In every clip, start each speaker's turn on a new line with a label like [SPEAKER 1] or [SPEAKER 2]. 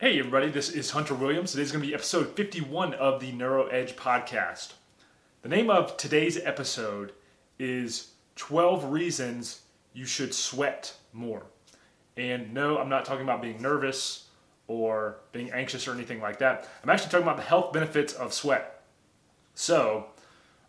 [SPEAKER 1] Hey, everybody, this is Hunter Williams. Today's going to be episode 51 of the Neuro Edge podcast. The name of today's episode is 12 Reasons You Should Sweat More. And no, I'm not talking about being nervous or being anxious or anything like that. I'm actually talking about the health benefits of sweat. So,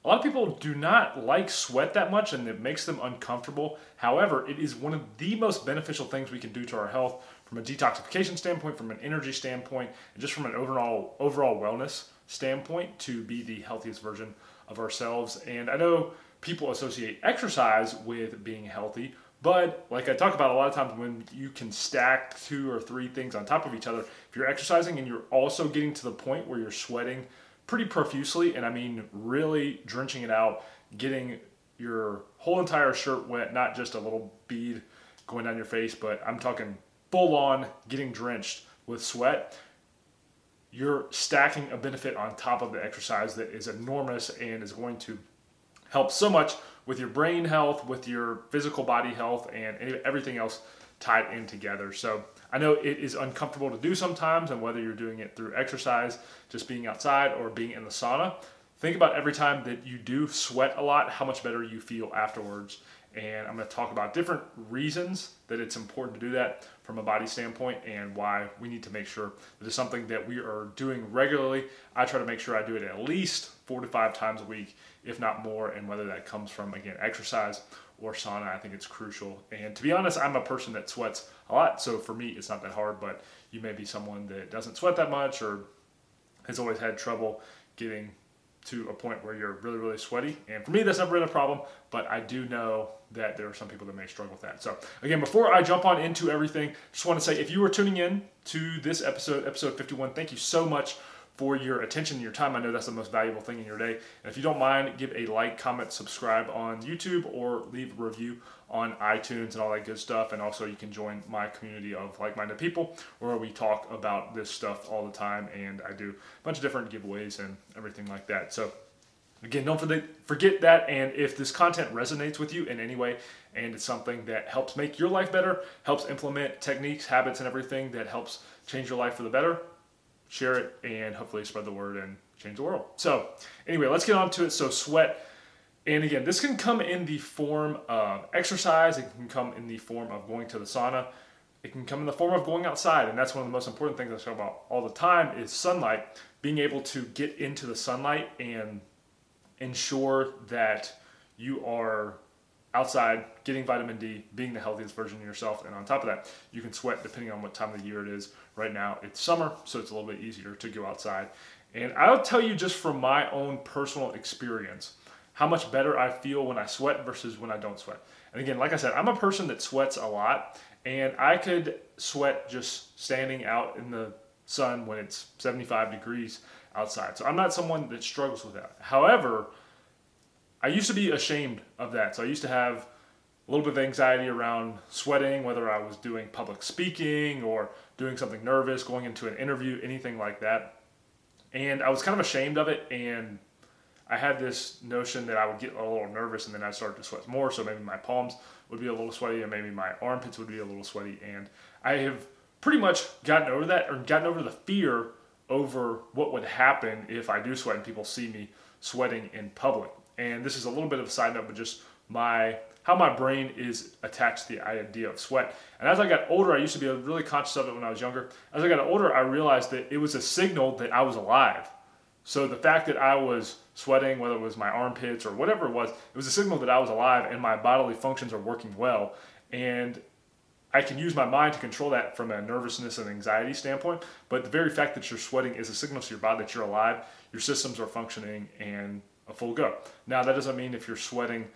[SPEAKER 1] a lot of people do not like sweat that much and it makes them uncomfortable. However, it is one of the most beneficial things we can do to our health from a detoxification standpoint, from an energy standpoint, and just from an overall overall wellness standpoint to be the healthiest version of ourselves. And I know people associate exercise with being healthy, but like I talk about a lot of times when you can stack two or three things on top of each other, if you're exercising and you're also getting to the point where you're sweating pretty profusely, and I mean really drenching it out, getting your whole entire shirt wet, not just a little bead going down your face, but I'm talking full on getting drenched with sweat, you're stacking a benefit on top of the exercise that is enormous and is going to help so much with your brain health, with your physical body health, and everything else tied in together. So I know it is uncomfortable to do sometimes, and whether you're doing it through exercise, just being outside, or being in the sauna, think about every time that you do sweat a lot, how much better you feel afterwards and I'm going to talk about different reasons that it's important to do that from a body standpoint and why we need to make sure that it's something that we are doing regularly. I try to make sure I do it at least four to five times a week, if not more, and whether that comes from, again, exercise or sauna, I think it's crucial. And to be honest, I'm a person that sweats a lot, so for me, it's not that hard, but you may be someone that doesn't sweat that much or has always had trouble getting to a point where you're really, really sweaty. And for me, that's never been a problem, but I do know that there are some people that may struggle with that. So, again, before I jump on into everything, just want to say if you are tuning in to this episode, episode 51, thank you so much for your attention and your time. I know that's the most valuable thing in your day. And if you don't mind, give a like, comment, subscribe on YouTube, or leave a review on iTunes and all that good stuff. And also, you can join my community of like minded people where we talk about this stuff all the time. And I do a bunch of different giveaways and everything like that. So, again, don't forget that. And if this content resonates with you in any way, and it's something that helps make your life better, helps implement techniques, habits, and everything that helps change your life for the better, share it and hopefully spread the word and change the world. So, anyway, let's get on to it. So, sweat and again, this can come in the form of exercise, it can come in the form of going to the sauna, it can come in the form of going outside. And that's one of the most important things I talk about all the time is sunlight, being able to get into the sunlight and ensure that you are outside getting vitamin D, being the healthiest version of yourself. And on top of that, you can sweat depending on what time of the year it is. Right now, it's summer, so it's a little bit easier to go outside. And I'll tell you just from my own personal experience how much better I feel when I sweat versus when I don't sweat. And again, like I said, I'm a person that sweats a lot, and I could sweat just standing out in the sun when it's 75 degrees outside. So I'm not someone that struggles with that. However, I used to be ashamed of that. So I used to have a little bit of anxiety around sweating, whether I was doing public speaking or doing something nervous, going into an interview, anything like that. And I was kind of ashamed of it and I had this notion that I would get a little nervous and then I'd start to sweat more. So maybe my palms would be a little sweaty and maybe my armpits would be a little sweaty. And I have pretty much gotten over that or gotten over the fear over what would happen if I do sweat and people see me sweating in public. And this is a little bit of a side note, but just my how my brain is attached to the idea of sweat. And as I got older, I used to be really conscious of it when I was younger. As I got older, I realized that it was a signal that I was alive. So the fact that I was sweating, whether it was my armpits or whatever it was, it was a signal that I was alive and my bodily functions are working well. And I can use my mind to control that from a nervousness and anxiety standpoint. But the very fact that you're sweating is a signal to your body that you're alive, your systems are functioning, and a full go. Now, that doesn't mean if you're sweating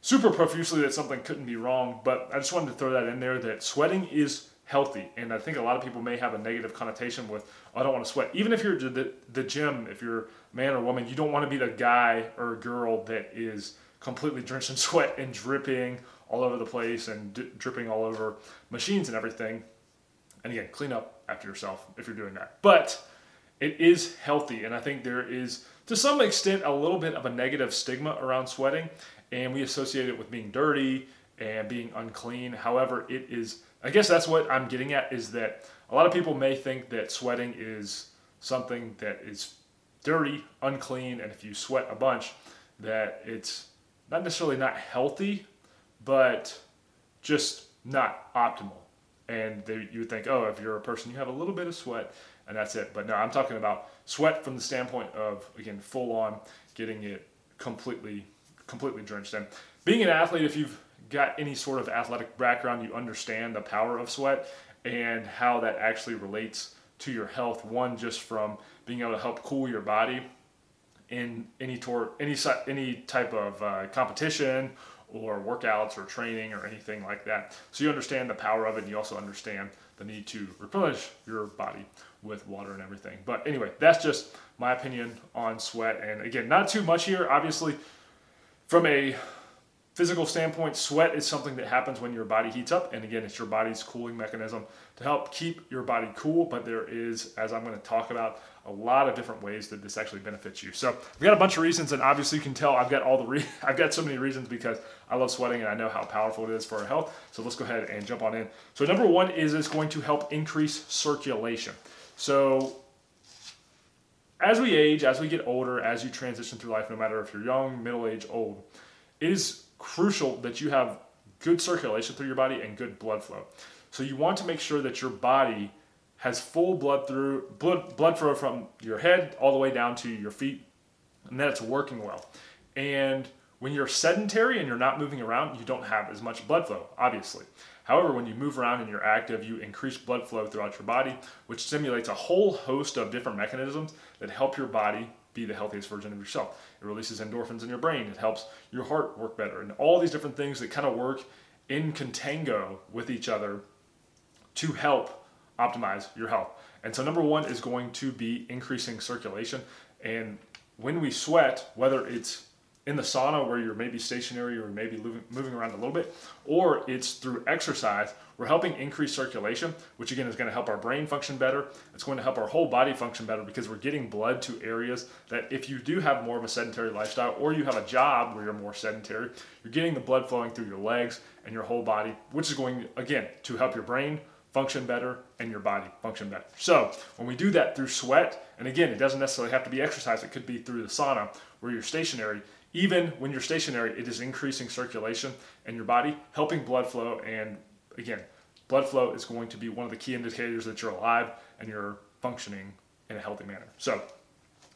[SPEAKER 1] super profusely that something couldn't be wrong, but I just wanted to throw that in there that sweating is healthy. And I think a lot of people may have a negative connotation with, oh, I don't want to sweat. Even if you're the, the gym, if you're man or woman, you don't want to be the guy or girl that is completely drenched in sweat and dripping all over the place and d- dripping all over machines and everything. And again, clean up after yourself if you're doing that. But it is healthy, and I think there is, to some extent, a little bit of a negative stigma around sweating, and we associate it with being dirty and being unclean. However, it is I guess that's what I'm getting at is that a lot of people may think that sweating is something that is dirty, unclean, and if you sweat a bunch, that it's not necessarily not healthy, but just not optimal. And they, you would think, oh, if you're a person, you have a little bit of sweat, and that's it. But no, I'm talking about sweat from the standpoint of again full on getting it completely completely drenched in. Being an athlete, if you've got any sort of athletic background, you understand the power of sweat and how that actually relates to your health. One, just from being able to help cool your body in any tor- any any type of uh, competition or workouts or training or anything like that. So you understand the power of it, and you also understand the need to replenish your body with water and everything. But anyway, that's just my opinion on sweat. And again, not too much here. Obviously, from a physical standpoint, sweat is something that happens when your body heats up. And again, it's your body's cooling mechanism to help keep your body cool. But there is, as I'm going to talk about, a lot of different ways that this actually benefits you. So we've got a bunch of reasons, and obviously you can tell I've got all the re- I've got so many reasons because I love sweating and I know how powerful it is for our health. So let's go ahead and jump on in. So number one is it's going to help increase circulation. So as we age, as we get older, as you transition through life, no matter if you're young, middle age, old, it is crucial that you have good circulation through your body and good blood flow. So you want to make sure that your body has full blood through blood blood flow from your head all the way down to your feet, and that it's working well. And when you're sedentary and you're not moving around, you don't have as much blood flow, obviously. However, when you move around and you're active, you increase blood flow throughout your body, which stimulates a whole host of different mechanisms that help your body be the healthiest version of yourself. It releases endorphins in your brain, it helps your heart work better, and all these different things that kind of work in contango with each other to help optimize your health. And so, number one is going to be increasing circulation. And when we sweat, whether it's in the sauna where you're maybe stationary or maybe moving around a little bit, or it's through exercise, we're helping increase circulation, which again is going to help our brain function better. It's going to help our whole body function better because we're getting blood to areas that if you do have more of a sedentary lifestyle or you have a job where you're more sedentary, you're getting the blood flowing through your legs and your whole body, which is going again to help your brain function better and your body function better. So, when we do that through sweat, and again, it doesn't necessarily have to be exercise, it could be through the sauna where you're stationary, even when you're stationary, it is increasing circulation in your body, helping blood flow. And again, blood flow is going to be one of the key indicators that you're alive and you're functioning in a healthy manner. So,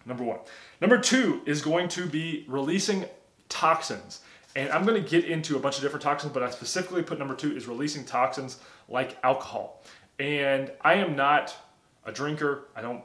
[SPEAKER 1] number one. Number two is going to be releasing toxins. And I'm going to get into a bunch of different toxins, but I specifically put number two is releasing toxins like alcohol. And I am not a drinker. I don't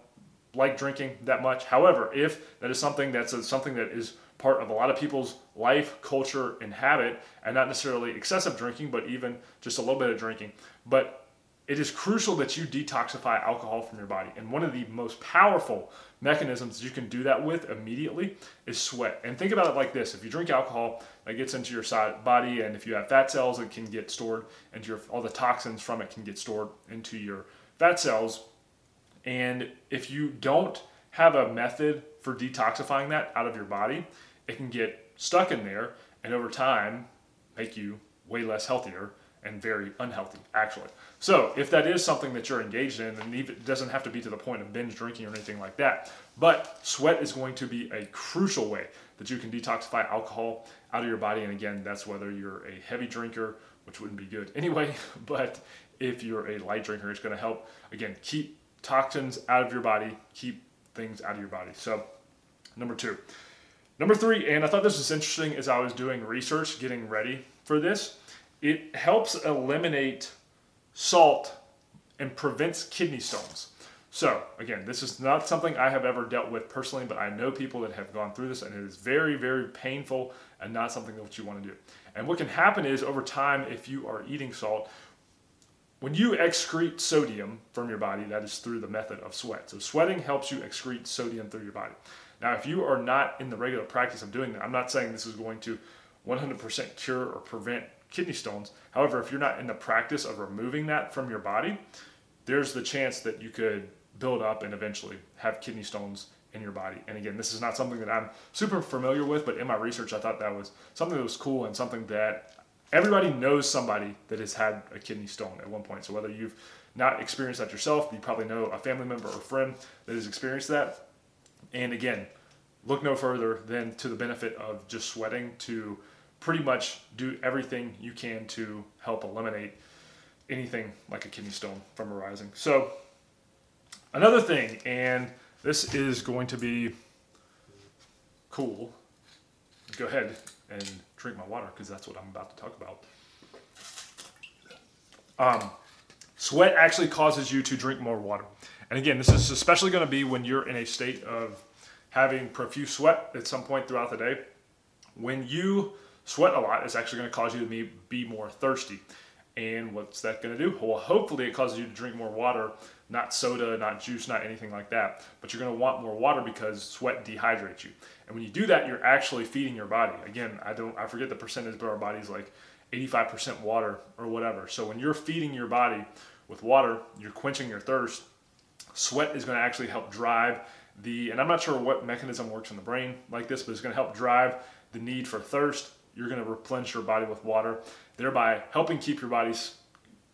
[SPEAKER 1] like drinking that much. However, if that is something that's a, something that is part of a lot of people's life, culture, and habit, and not necessarily excessive drinking, but even just a little bit of drinking. But it is crucial that you detoxify alcohol from your body. And one of the most powerful mechanisms you can do that with immediately is sweat. And think about it like this if you drink alcohol, that gets into your body, and if you have fat cells, it can get stored into your, all the toxins from it can get stored into your fat cells. And if you don't have a method for detoxifying that out of your body, it can get stuck in there and over time make you way less healthier and very unhealthy, actually. So, if that is something that you're engaged in, and it doesn't have to be to the point of binge drinking or anything like that, but sweat is going to be a crucial way that you can detoxify alcohol out of your body. And again, that's whether you're a heavy drinker, which wouldn't be good anyway, but if you're a light drinker, it's going to help, again, keep toxins out of your body, keep things out of your body. So, number two. Number three, and I thought this was interesting as I was doing research, getting ready for this, it helps eliminate salt and prevents kidney stones. So, again, this is not something I have ever dealt with personally, but I know people that have gone through this, and it is very, very painful and not something that you want to do. And what can happen is over time, if you are eating salt, when you excrete sodium from your body, that is through the method of sweat. So, sweating helps you excrete sodium through your body. Now, if you are not in the regular practice of doing that, I'm not saying this is going to 100% cure or prevent kidney stones. However, if you're not in the practice of removing that from your body, there's the chance that you could build up and eventually have kidney stones in your body. And again, this is not something that I'm super familiar with, but in my research, I thought that was something that was cool and something that everybody knows somebody that has had a kidney stone at one point. So whether you've not experienced that yourself, you probably know a family member or friend that has experienced that. And again, look no further than to the benefit of just sweating to pretty much do everything you can to help eliminate anything like a kidney stone from arising. So, another thing, and this is going to be cool. Go ahead and drink my water because that's what I'm about to talk about. Um, sweat actually causes you to drink more water. And again, this is especially going to be when you're in a state of having profuse sweat at some point throughout the day. When you sweat a lot, it's actually going to cause you to be more thirsty. And what's that going to do? Well, hopefully it causes you to drink more water, not soda, not juice, not anything like that. But you're going to want more water because sweat dehydrates you. And when you do that, you're actually feeding your body. Again, I don't I forget the percentage, but our body's like 85% water or whatever. So when you're feeding your body with water, you're quenching your thirst. Sweat is going to actually help drive the and I'm not sure what mechanism works in the brain like this, but it's going to help drive the need for thirst you're going to replenish your body with water, thereby helping keep your bodies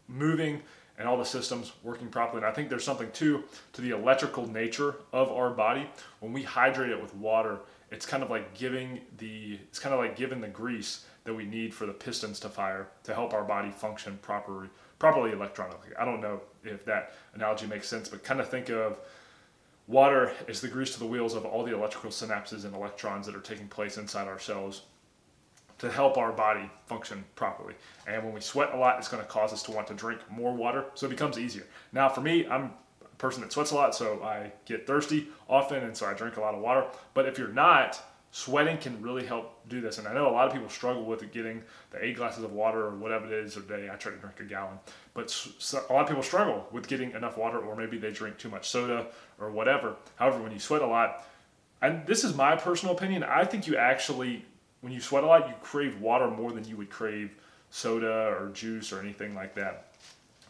[SPEAKER 1] moving and all the systems working properly. And I think there's something too to the electrical nature of our body. When we hydrate it with water, it's kind of like giving the it's kind of like giving the grease that we need for the pistons to fire to help our body function properly properly electronically. I don't know if that analogy makes sense, but kind of think of water as the grease to the wheels of all the electrical synapses and electrons that are taking place inside our cells to help our body function properly. And when we sweat a lot, it's going to cause us to want to drink more water, so it becomes easier. Now, for me, I'm a person that sweats a lot, so I get thirsty often, and so I drink a lot of water. But if you're not, sweating can really help do this. And I know a lot of people struggle with getting the eight glasses of water or whatever it is a day. I try to drink a gallon, but a lot of people struggle with getting enough water, or maybe they drink too much soda or whatever. However, when you sweat a lot, and this is my personal opinion, I think you actually when you sweat a lot, you crave water more than you would crave soda or juice or anything like that.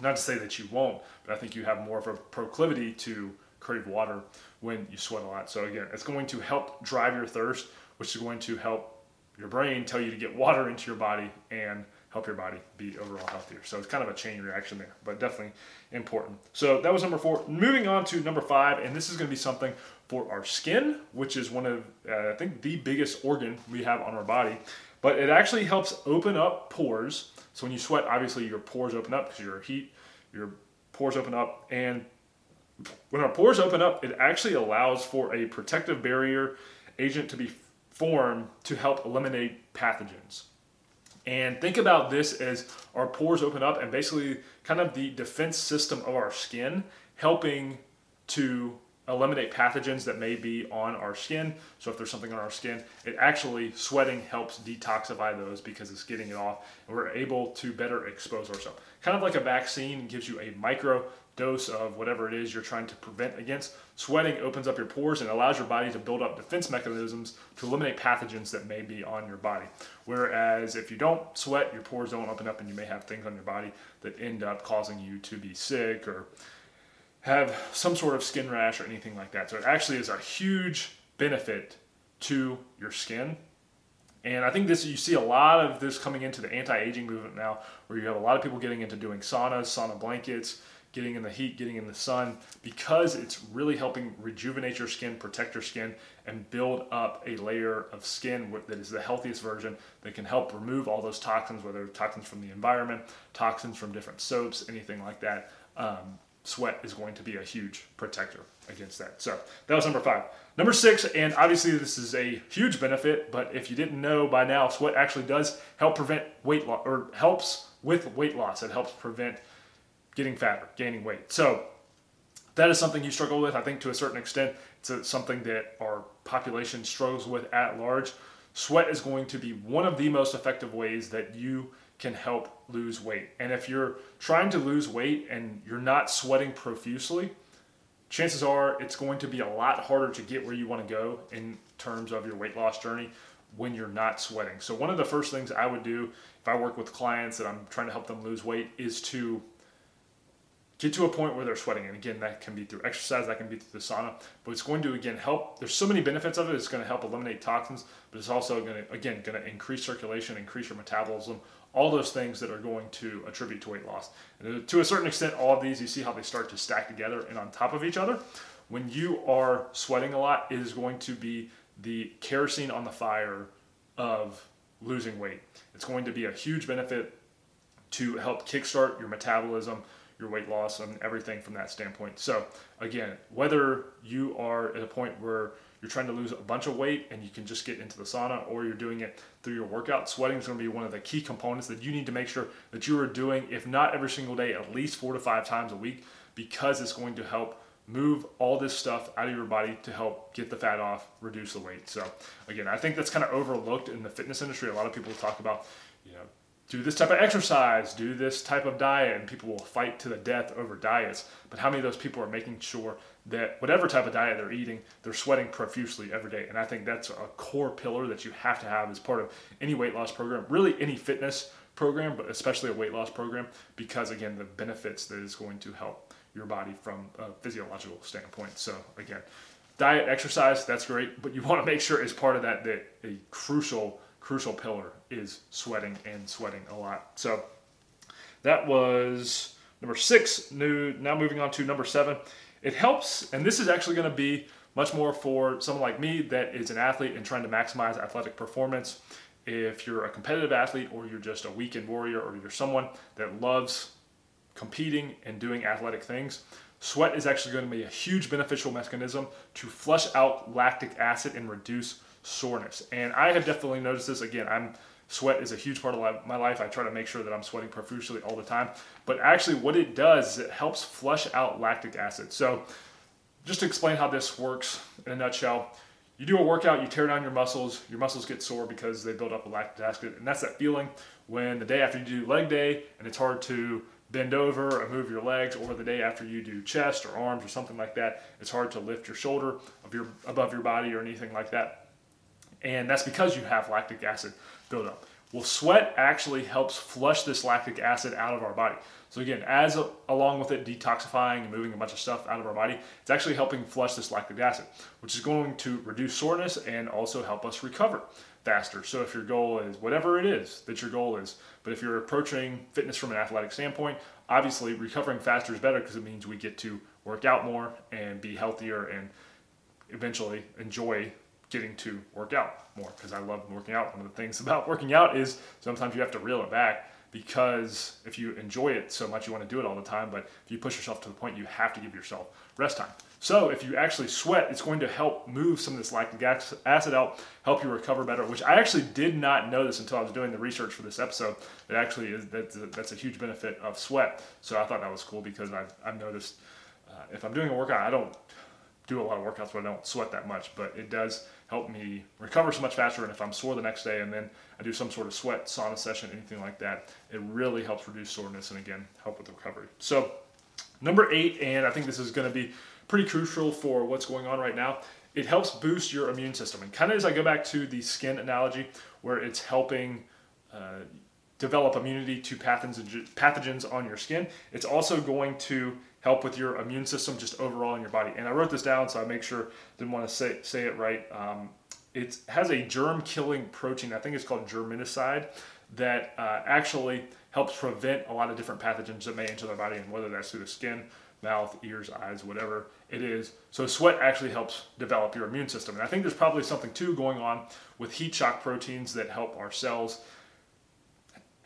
[SPEAKER 1] Not to say that you won't, but I think you have more of a proclivity to crave water when you sweat a lot. So again, it's going to help drive your thirst, which is going to help your brain tell you to get water into your body and help your body be overall healthier. So it's kind of a chain reaction there, but definitely important. So that was number four. Moving on to number five, and this is going to be something for our skin, which is one of, uh, I think, the biggest organ we have on our body. But it actually helps open up pores. So when you sweat, obviously your pores open up because your heat, your pores open up. And when our pores open up, it actually allows for a protective barrier agent to be formed to help eliminate pathogens. And think about this as our pores open up and basically kind of the defense system of our skin helping to eliminate pathogens that may be on our skin. So if there's something on our skin, it actually sweating helps detoxify those because it's getting it off and we're able to better expose ourselves. Kind of like a vaccine gives you a micro dose of whatever it is you're trying to prevent against. Sweating opens up your pores and allows your body to build up defense mechanisms to eliminate pathogens that may be on your body. Whereas if you don't sweat, your pores don't open up and you may have things on your body that end up causing you to be sick or have some sort of skin rash or anything like that. So it actually is a huge benefit to your skin. And I think this you see a lot of this coming into the anti-aging movement now, where you have a lot of people getting into doing saunas, sauna blankets, getting in the heat, getting in the sun, because it's really helping rejuvenate your skin, protect your skin, and build up a layer of skin that is the healthiest version that can help remove all those toxins, whether toxins from the environment, toxins from different soaps, anything like that. Um, sweat is going to be a huge protector against that. So that was number five. Number six, and obviously this is a huge benefit, but if you didn't know by now, sweat actually does help prevent weight loss or helps with weight loss. It helps prevent getting fatter, gaining weight. So that is something you struggle with. I think to a certain extent, it's a, something that our population struggles with at large. Sweat is going to be one of the most effective ways that you can help lose weight. And if you're trying to lose weight and you're not sweating profusely, chances are it's going to be a lot harder to get where you want to go in terms of your weight loss journey when you're not sweating. So, one of the first things I would do if I work with clients that I'm trying to help them lose weight is to get to a point where they're sweating. And again, that can be through exercise, that can be through the sauna, but it's going to again help. There's so many benefits of it. It's going to help eliminate toxins, but it's also going to again going to increase circulation, increase your metabolism, all those things that are going to attribute to weight loss. And uh, to a certain extent, all of these, you see how they start to stack together and on top of each other. When you are sweating a lot, it is going to be the kerosene on the fire of losing weight. It's going to be a huge benefit to help kickstart your metabolism, your weight loss, and everything from that standpoint. So, again, whether you are at a point where you're trying to lose a bunch of weight and you can just get into the sauna, or you're doing it through your workout, sweating is going to be one of the key components that you need to make sure that you are doing, if not every single day, at least four to five times a week, because it's going to help move all this stuff out of your body to help get the fat off, reduce the weight. So again, I think that's kind of overlooked in the fitness industry. A lot of people talk about, you know, do this type of exercise, do this type of diet, and people will fight to the death over diets. But how many of those people are making sure that whatever type of diet they're eating, they're sweating profusely every day? And I think that's a core pillar that you have to have as part of any weight loss program, really any fitness program, but especially a weight loss program, because again, the benefits that is going to help your body from a physiological standpoint. So again, diet, exercise, that's great, but you want to make sure as part of that that a crucial crucial pillar is sweating and sweating a lot. So that was number six. New now moving on to number seven. It helps, and this is actually going to be much more for someone like me that is an athlete and trying to maximize athletic performance. If you're a competitive athlete or you're just a weekend warrior or you're someone that loves competing and doing athletic things, sweat is actually going to be a huge beneficial mechanism to flush out lactic acid and reduce soreness. And I have definitely noticed this. Again, I'm sweat is a huge part of my life. I try to make sure that I'm sweating profusely all the time. But actually, what it does is it helps flush out lactic acid. So, just to explain how this works in a nutshell, you do a workout, you tear down your muscles, your muscles get sore because they build up a lactic acid, and that's that feeling when the day after you do leg day and it's hard to bend over or move your legs, or the day after you do chest or arms or something like that, it's hard to lift your shoulder your, above your body or anything like that. And that's because you have lactic acid buildup. Well, sweat actually helps flush this lactic acid out of our body. So again, as a, along with it detoxifying and moving a bunch of stuff out of our body, it's actually helping flush this lactic acid, which is going to reduce soreness and also help us recover faster. So if your goal is whatever it is that your goal is, but if you're approaching fitness from an athletic standpoint, obviously recovering faster is better because it means we get to work out more and be healthier and eventually enjoy getting to work out more because I love working out. One of the things about working out is sometimes you have to reel it back because if you enjoy it so much, you want to do it all the time. But if you push yourself to the point, you have to give yourself rest time. So if you actually sweat, it's going to help move some of this lactic acid out, help you recover better. Which I actually did not know this until I was doing the research for this episode. It actually is that's a, that's a huge benefit of sweat. So I thought that was cool because I've, I've noticed uh, if I'm doing a workout, I don't do a lot of workouts, but I don't sweat that much. But it does help me recover so much faster. And if I'm sore the next day and then I do some sort of sweat sauna session, anything like that, it really helps reduce soreness and again help with the recovery. So number eight, and I think this is going to be pretty crucial for what's going on right now. It helps boost your immune system. And kind of as I go back to the skin analogy, where it's helping uh, develop immunity to pathogens, on your skin, it's also going to help with your immune system just overall in your body. And I wrote this down so I make sure didn't want to say say it right. Um, it has a germ killing protein. I think it's called dermcidin that uh, actually helps prevent a lot of different pathogens that may enter the body, and whether that's through the skin mouth, ears, eyes, whatever it is. So sweat actually helps develop your immune system. And I think there's probably something too going on with heat shock proteins that help our cells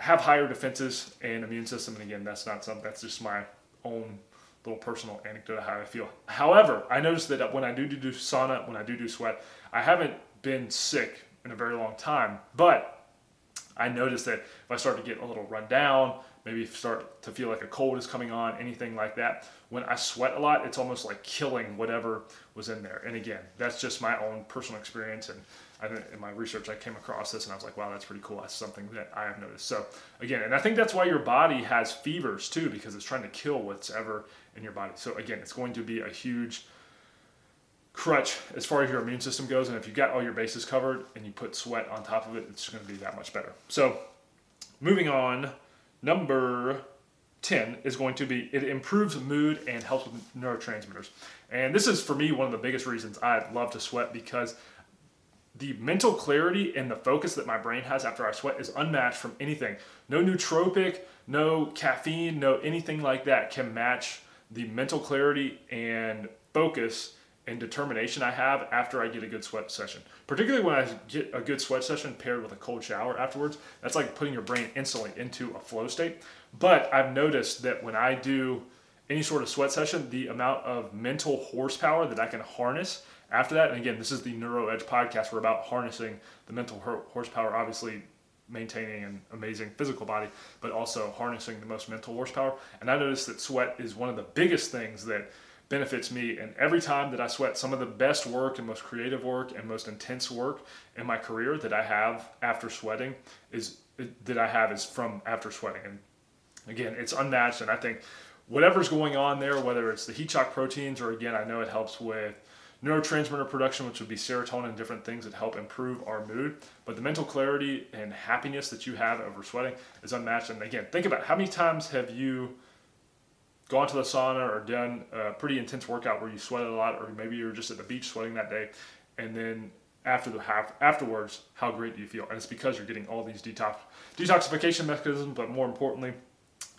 [SPEAKER 1] have higher defenses and immune system. And again, that's not something that's just my own little personal anecdote of how I feel. However, I noticed that when I do do sauna, when I do do sweat, I haven't been sick in a very long time, but I noticed that if I start to get a little run down, maybe start to feel like a cold is coming on, anything like that. When I sweat a lot, it's almost like killing whatever was in there. And again, that's just my own personal experience. And I, in my research, I came across this and I was like, wow, that's pretty cool. That's something that I have noticed. So again, and I think that's why your body has fevers too, because it's trying to kill what's ever in your body. So again, it's going to be a huge crutch as far as your immune system goes. And if you got all your bases covered and you put sweat on top of it, it's going to be that much better. So moving on Number 10 is going to be it improves mood and helps with neurotransmitters. And this is for me one of the biggest reasons I love to sweat because the mental clarity and the focus that my brain has after I sweat is unmatched from anything. No nootropic, no caffeine, no anything like that can match the mental clarity and focus and determination I have after I get a good sweat session. Particularly when I get a good sweat session paired with a cold shower afterwards. That's like putting your brain instantly into a flow state. But I've noticed that when I do any sort of sweat session, the amount of mental horsepower that I can harness after that, and again, this is the Neuro Edge podcast. We're about harnessing the mental horsepower, obviously maintaining an amazing physical body, but also harnessing the most mental horsepower. And I noticed that sweat is one of the biggest things that benefits me. And every time that I sweat, some of the best work and most creative work and most intense work in my career that I have after sweating is that I have is from after sweating. And again, it's unmatched. And I think whatever's going on there, whether it's the heat shock proteins or again, I know it helps with neurotransmitter production, which would be serotonin and different things that help improve our mood. But the mental clarity and happiness that you have over sweating is unmatched. And again, think about it. how many times have you gone to the sauna or done a pretty intense workout where you sweated a lot, or maybe you were just at the beach sweating that day, and then after the half afterwards, how great do you feel? And it's because you're getting all these detox detoxification mechanisms, but more importantly,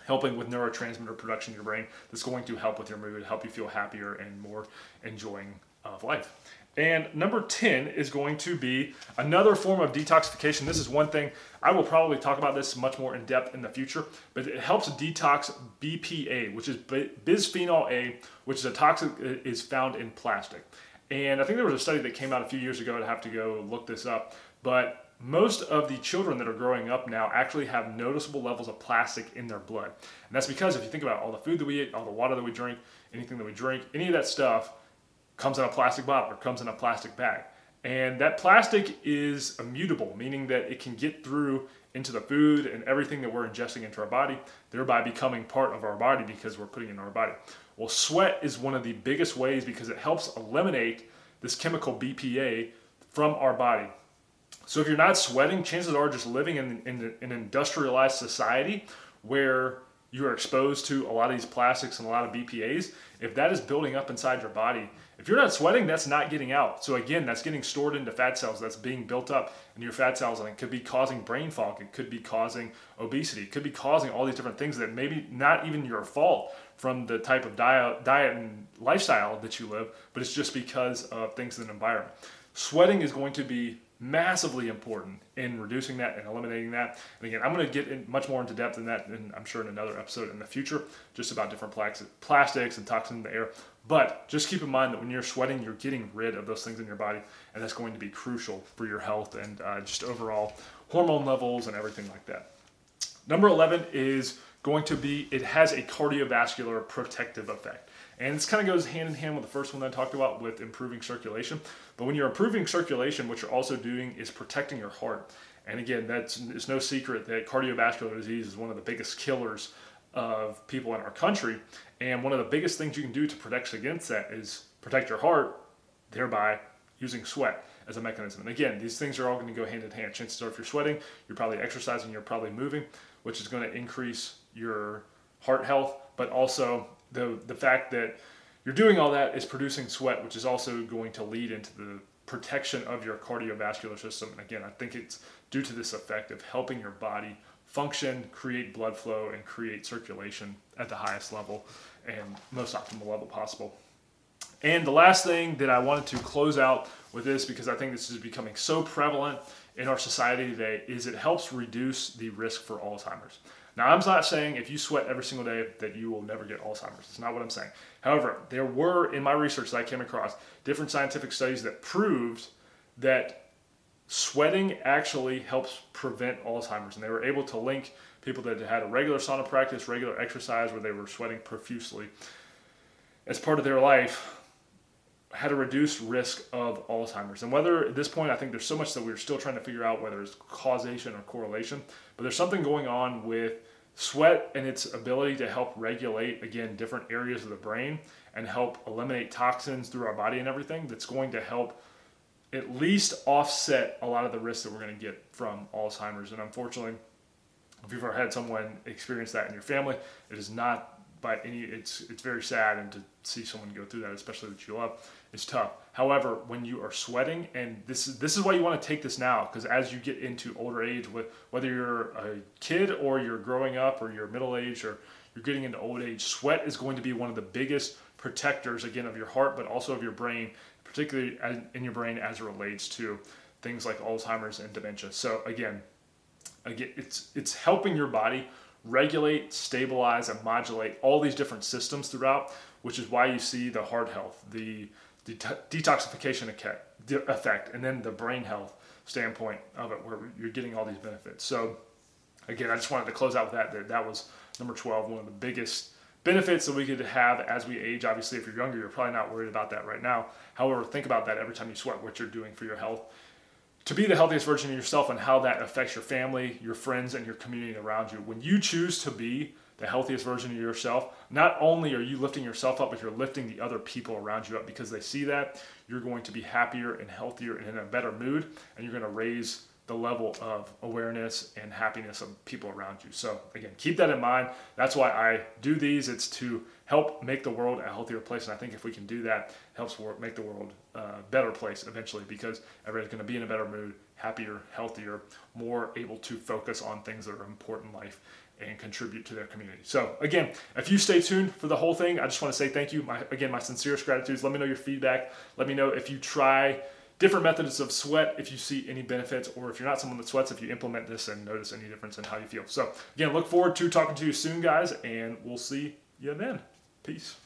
[SPEAKER 1] helping with neurotransmitter production in your brain that's going to help with your mood, help you feel happier and more enjoying of life. And number 10 is going to be another form of detoxification. This is one thing I will probably talk about this much more in depth in the future, but it helps detox BPA, which is bisphenol A, which is a toxic is found in plastic. And I think there was a study that came out a few years ago. I'd have to go look this up, but most of the children that are growing up now actually have noticeable levels of plastic in their blood. And that's because if you think about all the food that we eat, all the water that we drink, anything that we drink, any of that stuff comes in a plastic bottle or comes in a plastic bag. And that plastic is immutable, meaning that it can get through into the food and everything that we're ingesting into our body, thereby becoming part of our body because we're putting it in our body. Well, sweat is one of the biggest ways because it helps eliminate this chemical BPA from our body. So if you're not sweating, chances are just living in, in an industrialized society where you are exposed to a lot of these plastics and a lot of BPAs, if that is building up inside your body, if you're not sweating, that's not getting out. So again, that's getting stored into fat cells. That's being built up in your fat cells, and it could be causing brain fog. It could be causing obesity. It could be causing all these different things that maybe not even your fault from the type of diet, diet and lifestyle that you live, but it's just because of things in the environment. Sweating is going to be massively important in reducing that and eliminating that. And again, I'm going to get much more into depth in that, and I'm sure in another episode in the future, just about different plastics and toxins in the air. But just keep in mind that when you're sweating, you're getting rid of those things in your body, and that's going to be crucial for your health and uh, just overall hormone levels and everything like that. Number 11 is going to be it has a cardiovascular protective effect. And this kind of goes hand in hand with the first one that I talked about with improving circulation. But when you're improving circulation, what you're also doing is protecting your heart. And again, that's it's no secret that cardiovascular disease is one of the biggest killers of people in our country. And one of the biggest things you can do to protect against that is protect your heart, thereby using sweat as a mechanism. And again, these things are all going to go hand in hand. Chances are, if you're sweating, you're probably exercising, you're probably moving, which is going to increase your heart health, but also the the fact that you're doing all that is producing sweat, which is also going to lead into the protection of your cardiovascular system. And again, I think it's due to this effect of helping your body function, create blood flow, and create circulation at the highest level and most optimal level possible. And the last thing that I wanted to close out with this, because I think this is becoming so prevalent in our society today, is it helps reduce the risk for Alzheimer's. Now, I'm not saying if you sweat every single day that you will never get Alzheimer's. That's not what I'm saying. However, there were, in my research that I came across, different scientific studies that proved that sweating actually helps prevent Alzheimer's. And they were able to link people that had a regular sauna practice, regular exercise where they were sweating profusely as part of their life had a reduced risk of Alzheimer's. And whether at this point, I think there's so much that we're still trying to figure out whether it's causation or correlation, but there's something going on with sweat and its ability to help regulate, again, different areas of the brain and help eliminate toxins through our body and everything that's going to help at least offset a lot of the risks that we're going to get from Alzheimer's. And unfortunately, if you've ever had someone experience that in your family, it is not by any. It's it's very sad, and to see someone go through that, especially that you love, is tough. However, when you are sweating, and this is this is why you want to take this now, because as you get into older age, with whether you're a kid or you're growing up or you're middle age or you're getting into old age, sweat is going to be one of the biggest protectors again of your heart, but also of your brain, particularly in your brain as it relates to things like Alzheimer's and dementia. So again, again, it's it's helping your body regulate, stabilize, and modulate all these different systems throughout, which is why you see the heart health, the, detoxification effect, and then the brain health standpoint of it, where you're getting all these benefits. So, again, I just wanted to close out with that. That, that was number 12, one of the biggest benefits that we could have as we age. Obviously, if you're younger, you're probably not worried about that right now. However, think about that every time you sweat, what you're doing for your health to be the healthiest version of yourself and how that affects your family, your friends, and your community around you. When you choose to be the healthiest version of yourself, not only are you lifting yourself up, but you're lifting the other people around you up because they see that. You're going to be happier and healthier and in a better mood, and you're going to raise the level of awareness and happiness of people around you. So, again, keep that in mind. That's why I do these. It's to help make the world a healthier place. And I think if we can do that, it helps make the world a better place eventually because everybody's going to be in a better mood, happier, healthier, more able to focus on things that are important in life and contribute to their community. So again, if you stay tuned for the whole thing, I just want to say thank you. My, again, my sincerest gratitude. Let me know your feedback. Let me know if you try different methods of sweat if you see any benefits or if you're not someone that sweats if you implement this and notice any difference in how you feel. So again look forward to talking to you soon guys and we'll see you then. Peace